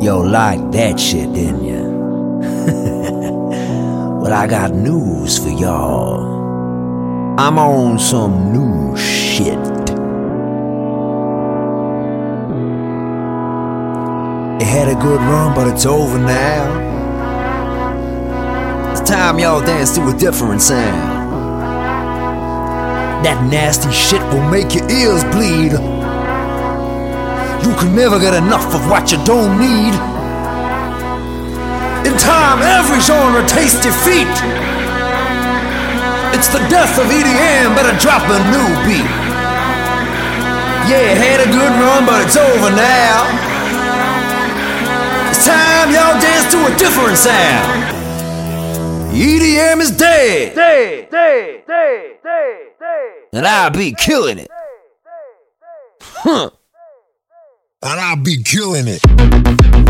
Yo, like that shit, didn't ya? well, I got news for y'all. I'm on some new shit. It had a good run, but it's over now. It's time y'all dance to a different sound. That nasty shit will make your ears bleed. You can never get enough of what you don't need. In time, every genre tastes defeat. It's the death of EDM, better drop a new beat. Yeah, it had a good run, but it's over now. It's time y'all dance to a different sound. EDM is dead. Dead, dead, dead, dead, dead. And I'll be killing it. Huh. And I'll be killing it.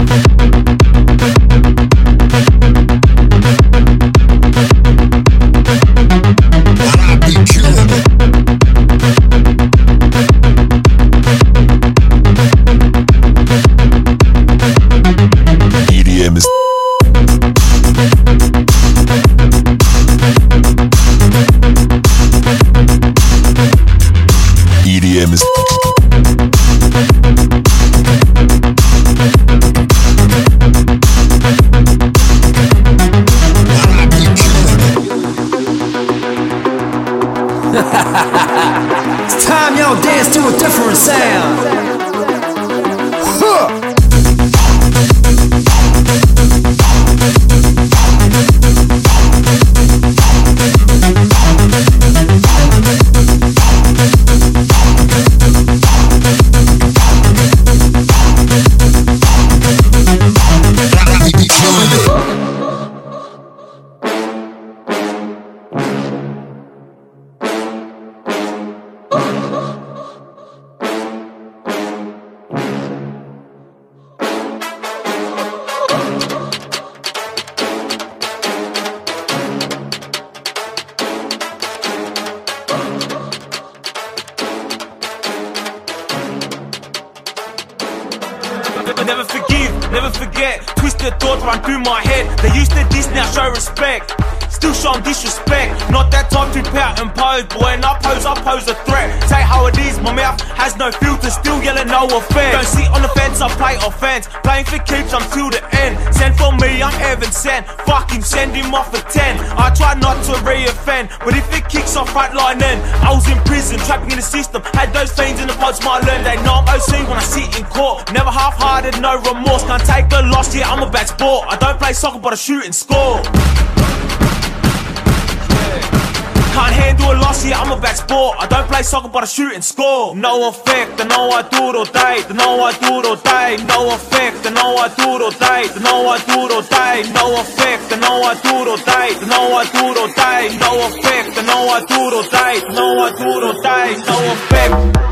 Him, off a 10. I try not to re-offend. But if it kicks off right line then I was in prison, trapping in the system. Had those fiends in the pods, my learn. They know I'm OC when I sit in court. Never half-hearted, no remorse. Can't take the loss, yeah, I'm a bad sport. I don't play soccer, but I shoot and score. Can't handle a loss, yeah, I'm a back sport. I don't play soccer, but I shoot and score. No effect, I know I do it all day. I know I do it all day. No effect, I know I do it all day. I know I do it all day. No effect, I know I do it all day. I know I do it all day. No effect, I know I do it all day. I know I do it all day. No effect.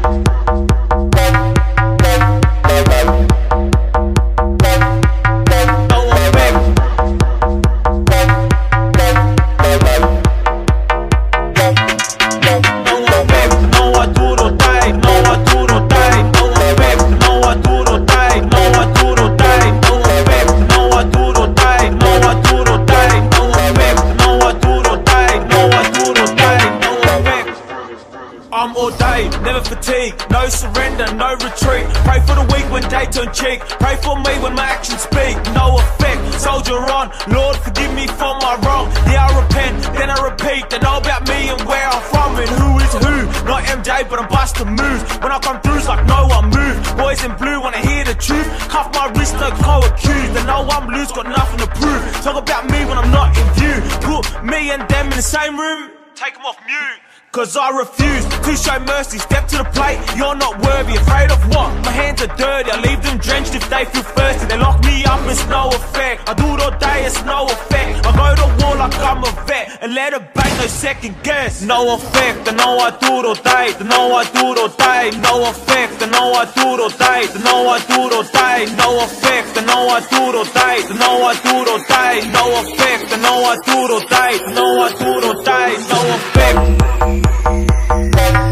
Fatigue, no surrender, no retreat. Pray for the weak when they turn cheek. Pray for me when my actions speak. No effect, soldier on. Lord, forgive me for my wrong. Yeah, I repent, then I repeat. They know about me and where I'm from and who is who. Not MJ, but I'm busting moves. When I come through, it's like no one move. Boys in blue wanna hear the truth. Cuff my wrist, no co-accused. They know I'm loose, got nothing to prove. Talk about me when I'm not in view. Put me and them in the same room. Take them off mute. Cause I refuse to show mercy. Step to the plate, you're not worthy. Afraid of what? My hands are dirty. I leave them drenched if they feel thirsty. They lock me up, it's no effect. I do it all day, it's no effect. I go to war like I'm a vet and let it bang, no second guess. No effect, I know I do it all day. I know I do it all day. No effect, I know I do it all day. I know I do it all day. No effect, I know I do it all day. I know I do it all day. No effect, I know I do it all day. I know I do it all day. No effect. No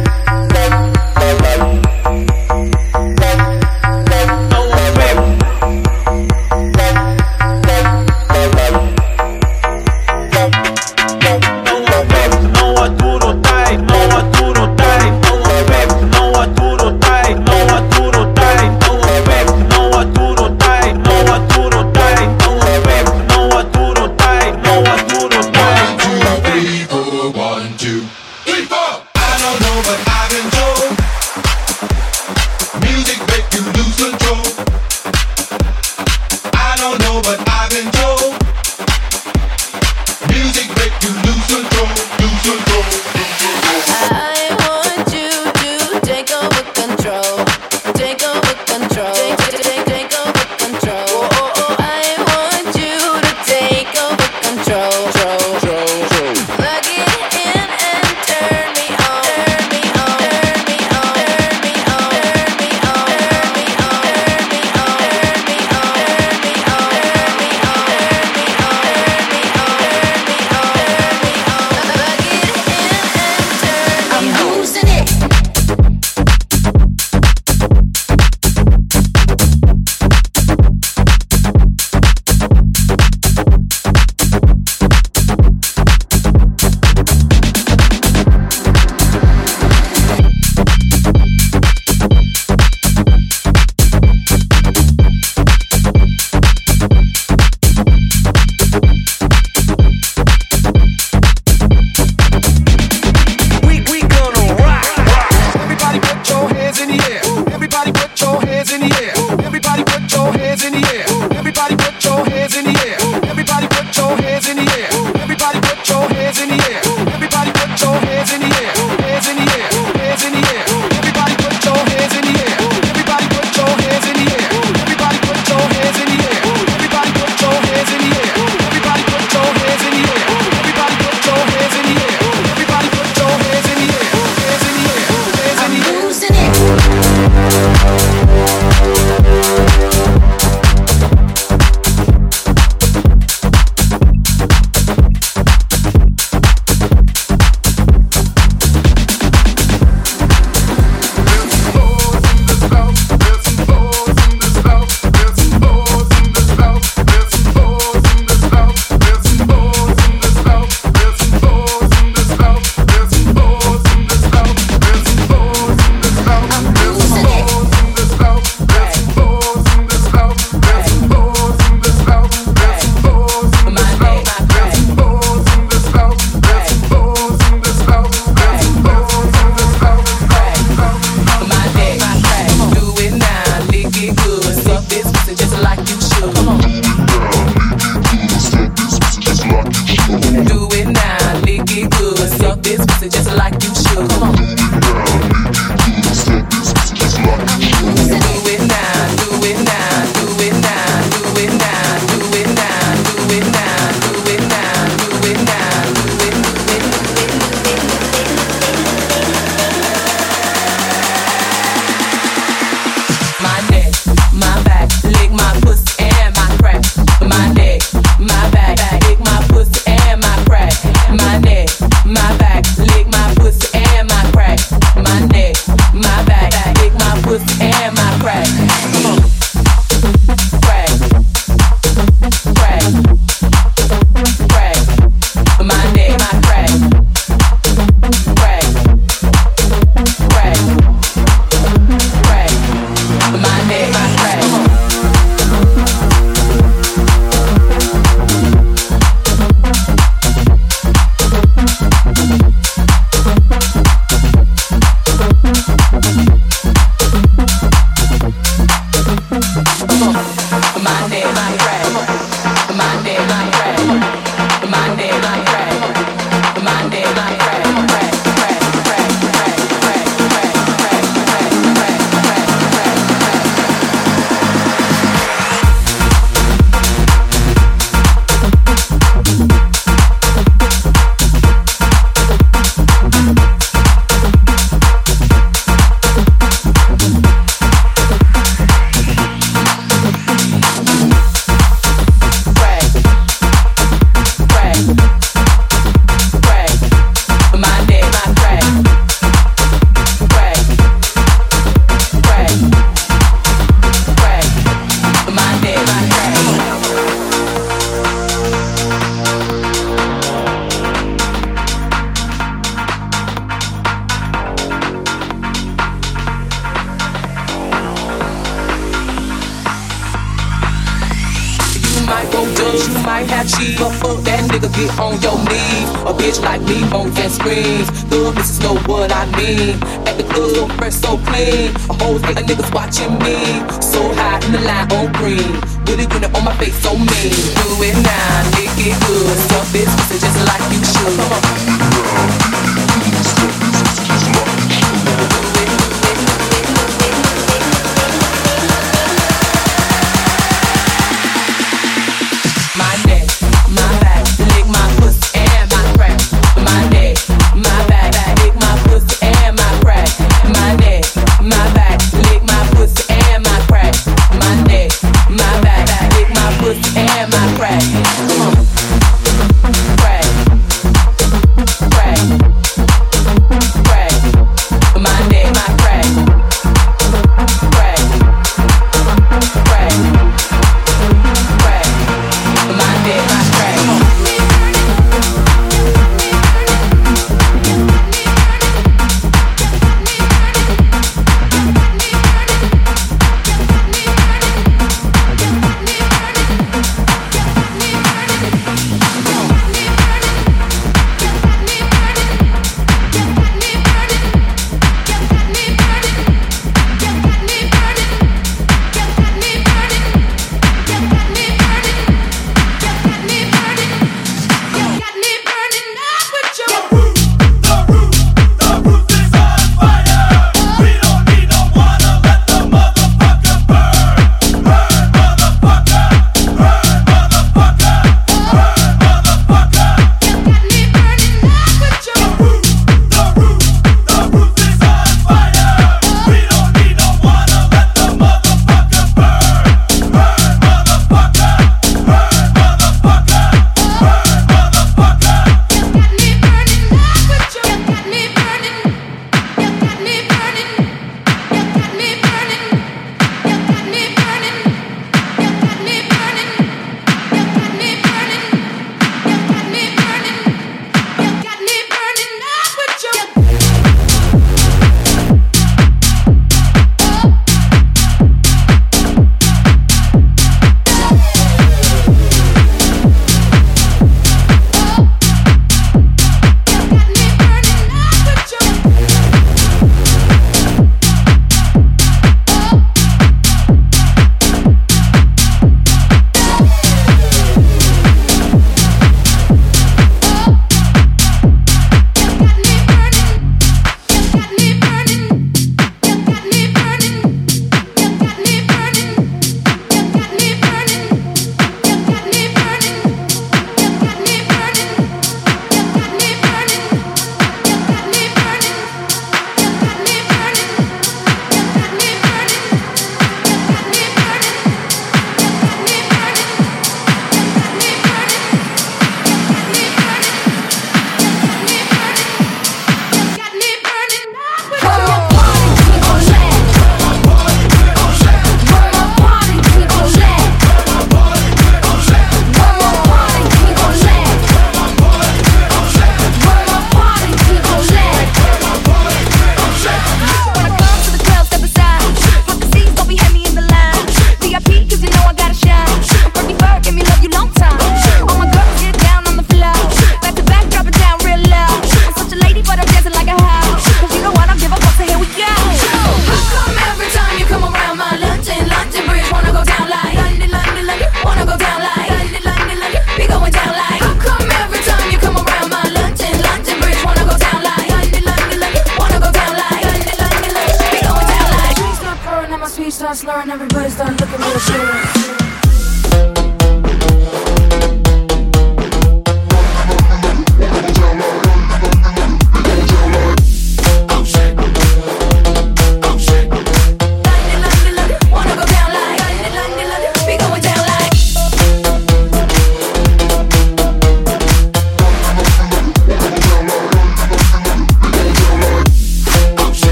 control.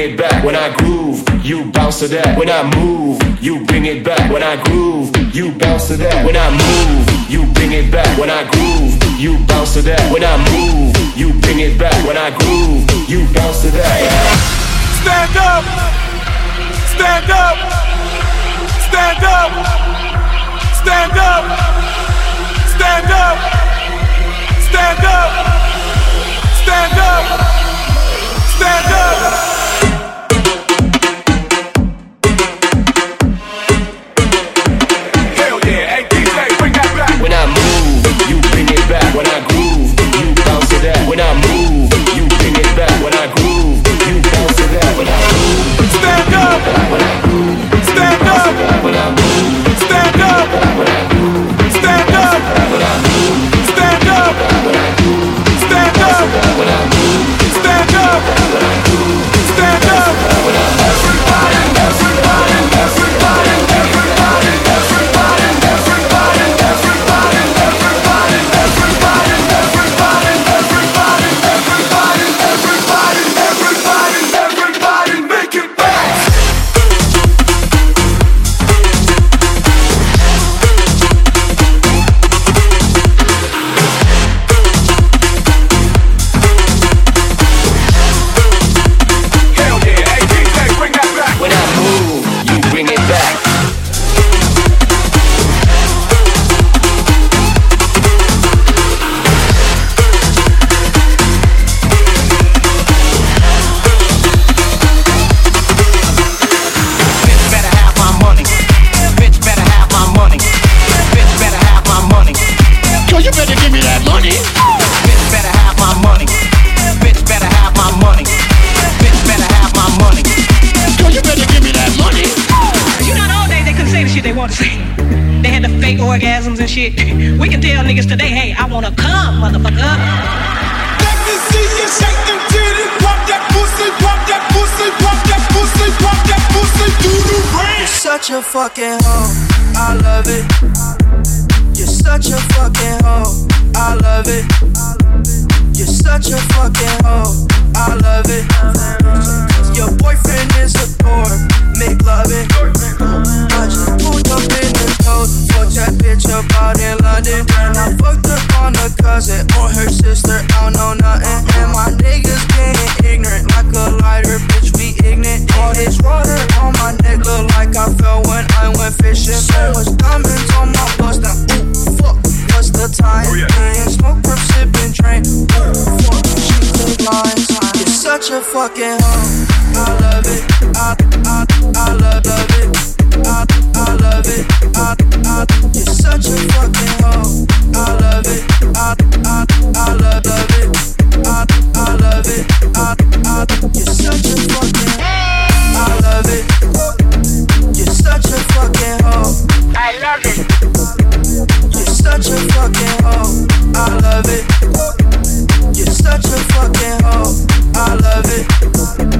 it back. When I groove, you bounce to that. When I move, you bring it back. When I groove, you bounce to that. When I move, you bring it back. When I groove, you bounce to that. When I move, you bring it back. When I groove, you bounce to that. Stand up! Stand up! Stand up! Stand up! Stand up! Stand up! Stand up! Stand up! well, you better give me that money. Bitch better have my money. Bitch better have my money. Bitch better have my money. Girl, you better give me that money. You know, all day they couldn't say the shit they want to say. They had the fake orgasms and shit. We can tell niggas today, hey, I wanna come, motherfucker. Let me see you shake them titties, pop that pussy, pop that pussy, pop that pussy, pop that pussy do the rain. Such a fucking hoe, I love it. Such a fucking hoe. I love it. You're such a fucking hoe. I love it. Your boyfriend is a dork. Make love it. Just pulled up in the coat. Fucked that bitch up out in London. And I fucked up on her cousin or her sister. I don't know nothing. And my niggas getting ignorant like a lighter. Bitch, we ignorant. All this water on my neck look like I fell when I went fishing. So much diamonds on my bust. Now, ooh, fuck, what's the time? Oh, and smoke from sipping train. Ooh, fuck, she take lines. You're such a fucking hoe. I love it. I, I, I love, love it. I, I love it. I, I, you're such a fucking hoe. I love it. I, I, I love, it. I, I love it. I, I, you're such a fucking. I love it. You're such a fucking hoe. I love it. You're such a fucking hoe. I love it. You're such a fucking hoe. I love it.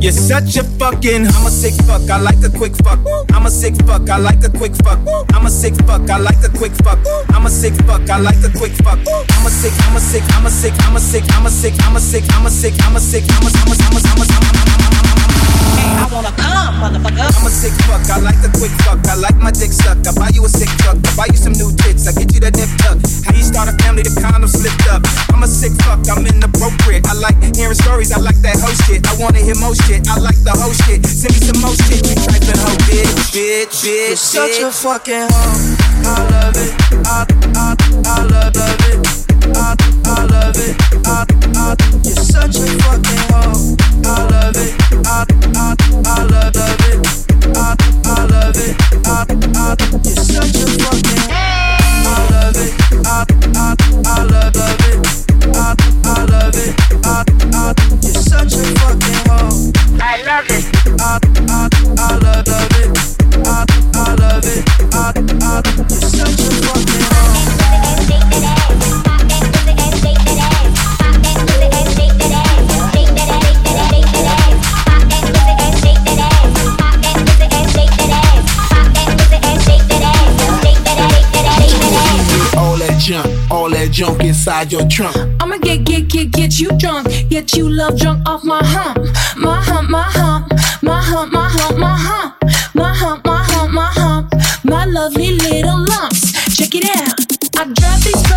You're such a fucking. I'm a sick fuck. I like a quick fuck. I'm a sick fuck. I like a quick fuck. I'm a sick fuck. I like a quick fuck. I'm a sick fuck. I like a quick fuck. I'm a sick. I'm a sick. I'm a sick. I'm a sick. I'm a sick. I'm a sick. I'm a sick. I'm a sick. I'm a. I'm a. I'm a. I'm a. I'm a. I wanna come, motherfucker. I'm a sick fuck, I like the quick fuck, I like my dick suck. I buy you a sick truck, I buy you some new tits, I get you that nip tuck. How you start a family, the condom slipped up. I'm a sick fuck, I'm inappropriate. I like hearing stories, I like that hoe shit. I wanna hear most shit, I like the whole shit. Send me some more shit, you trifling hoe, bitch, bitch, bitch. You're such a fucking uh, hoe. I love it. I, I, I love, love it. I, I love it. I, I, you're such a fucking hoe. I love it. I, I, I love, love it. I, I love it. I, I, you're such a fucking. I love it. I, I, I love, love it. Junk, all that junk inside your trunk. I'ma get, get, get, get you drunk. Get you love drunk off my hump. My hump, my hump. My hump, my hump, my hump. My hump, my hump, my hump. My lovely little lumps. Check it out. I drive these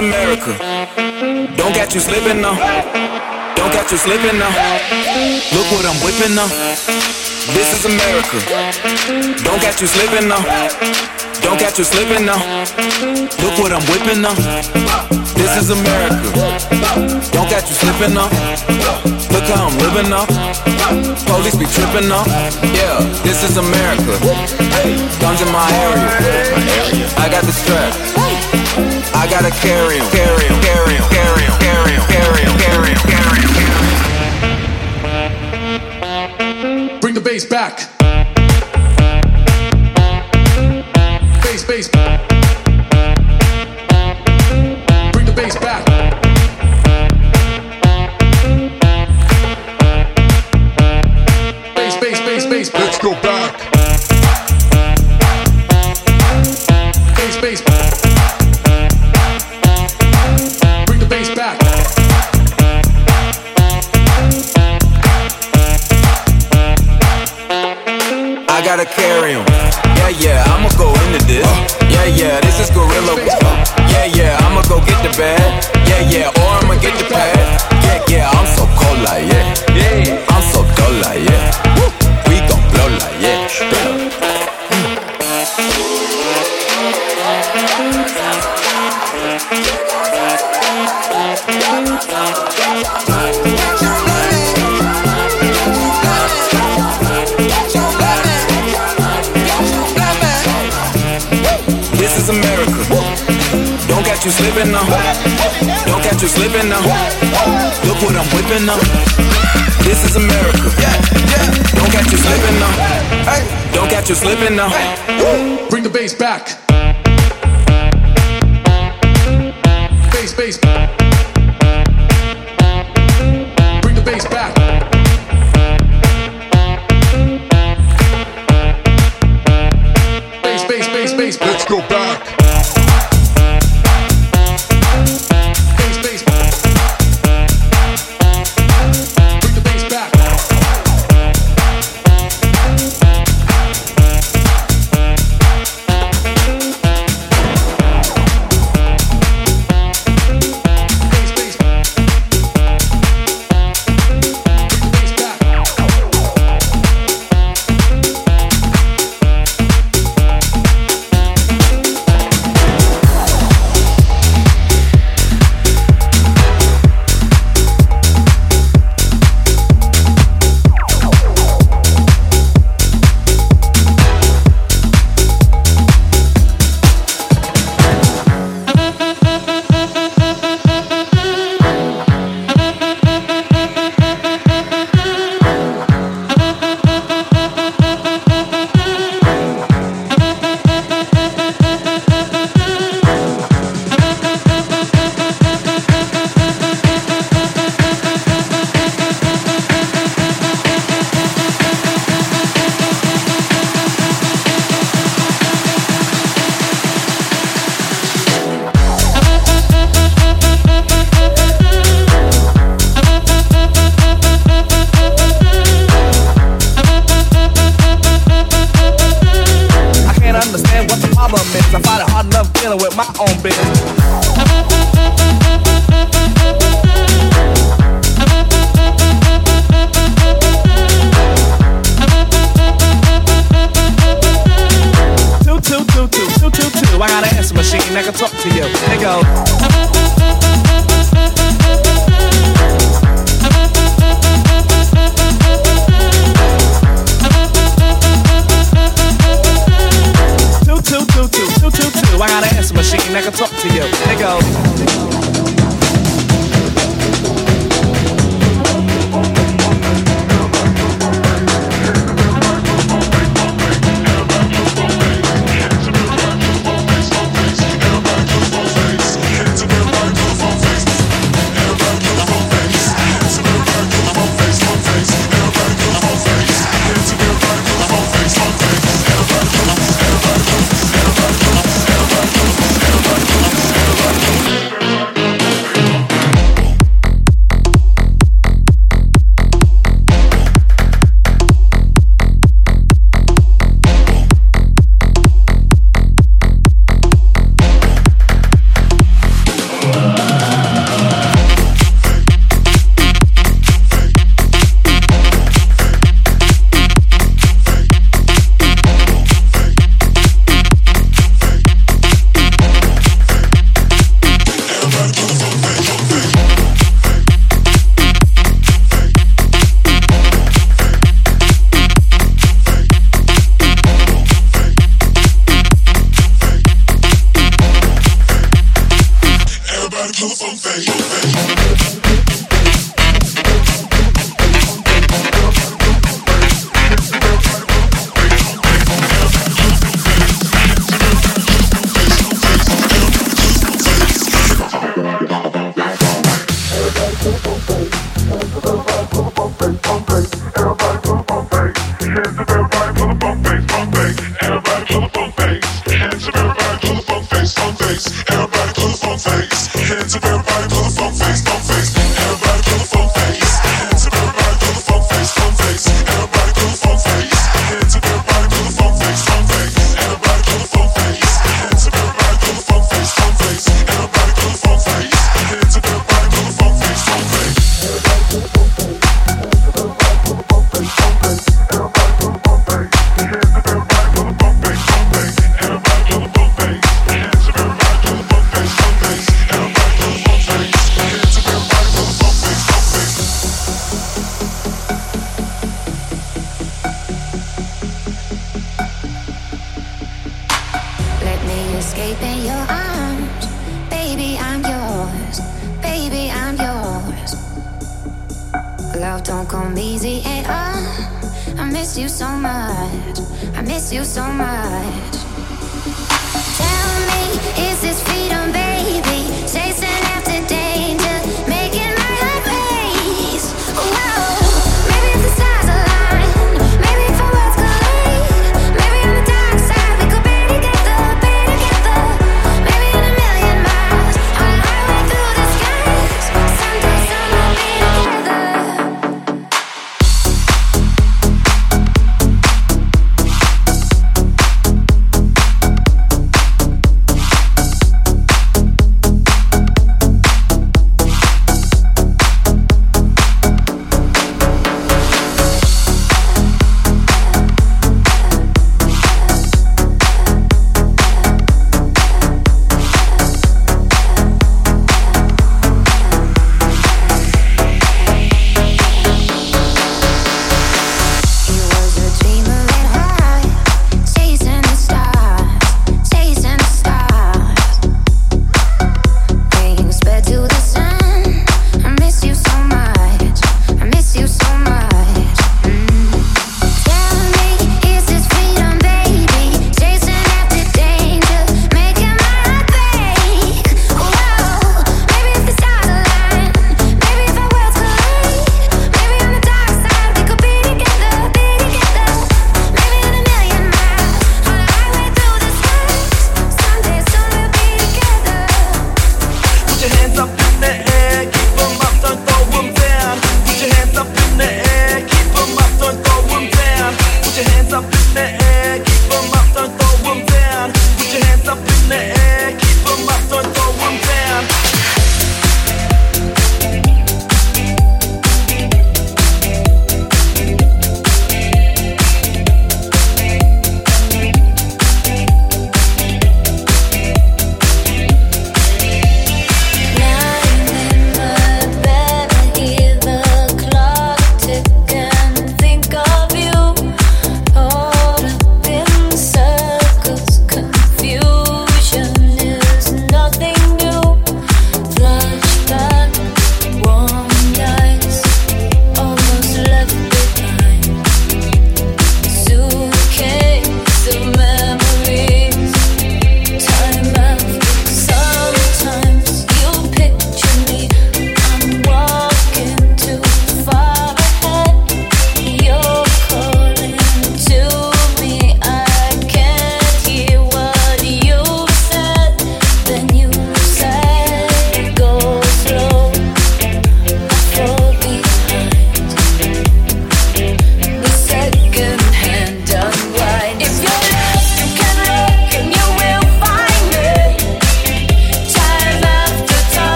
America. Don't catch you slipping now. Don't catch you slipping now. Look what I'm whipping now. This is America. Don't catch you slipping now. Don't catch you slipping now. Look what I'm whipping now. This is America. Don't catch you slipping now. Look how I'm living now. Police be tripping now. Yeah, this is America. Guns in my area. I got the strap. I gotta carry 'em, carry 'em, carry 'em, carry 'em, carry 'em, carry 'em, carry 'em, carry 'em. Bring the bass back. Gotta carry 'em. Yeah, yeah, you slipping now. Don't catch you slipping now. Look what I'm whipping now. This is America. Don't catch you slipping now. Don't catch you slipping now. Bring the bass back. Bass, bass.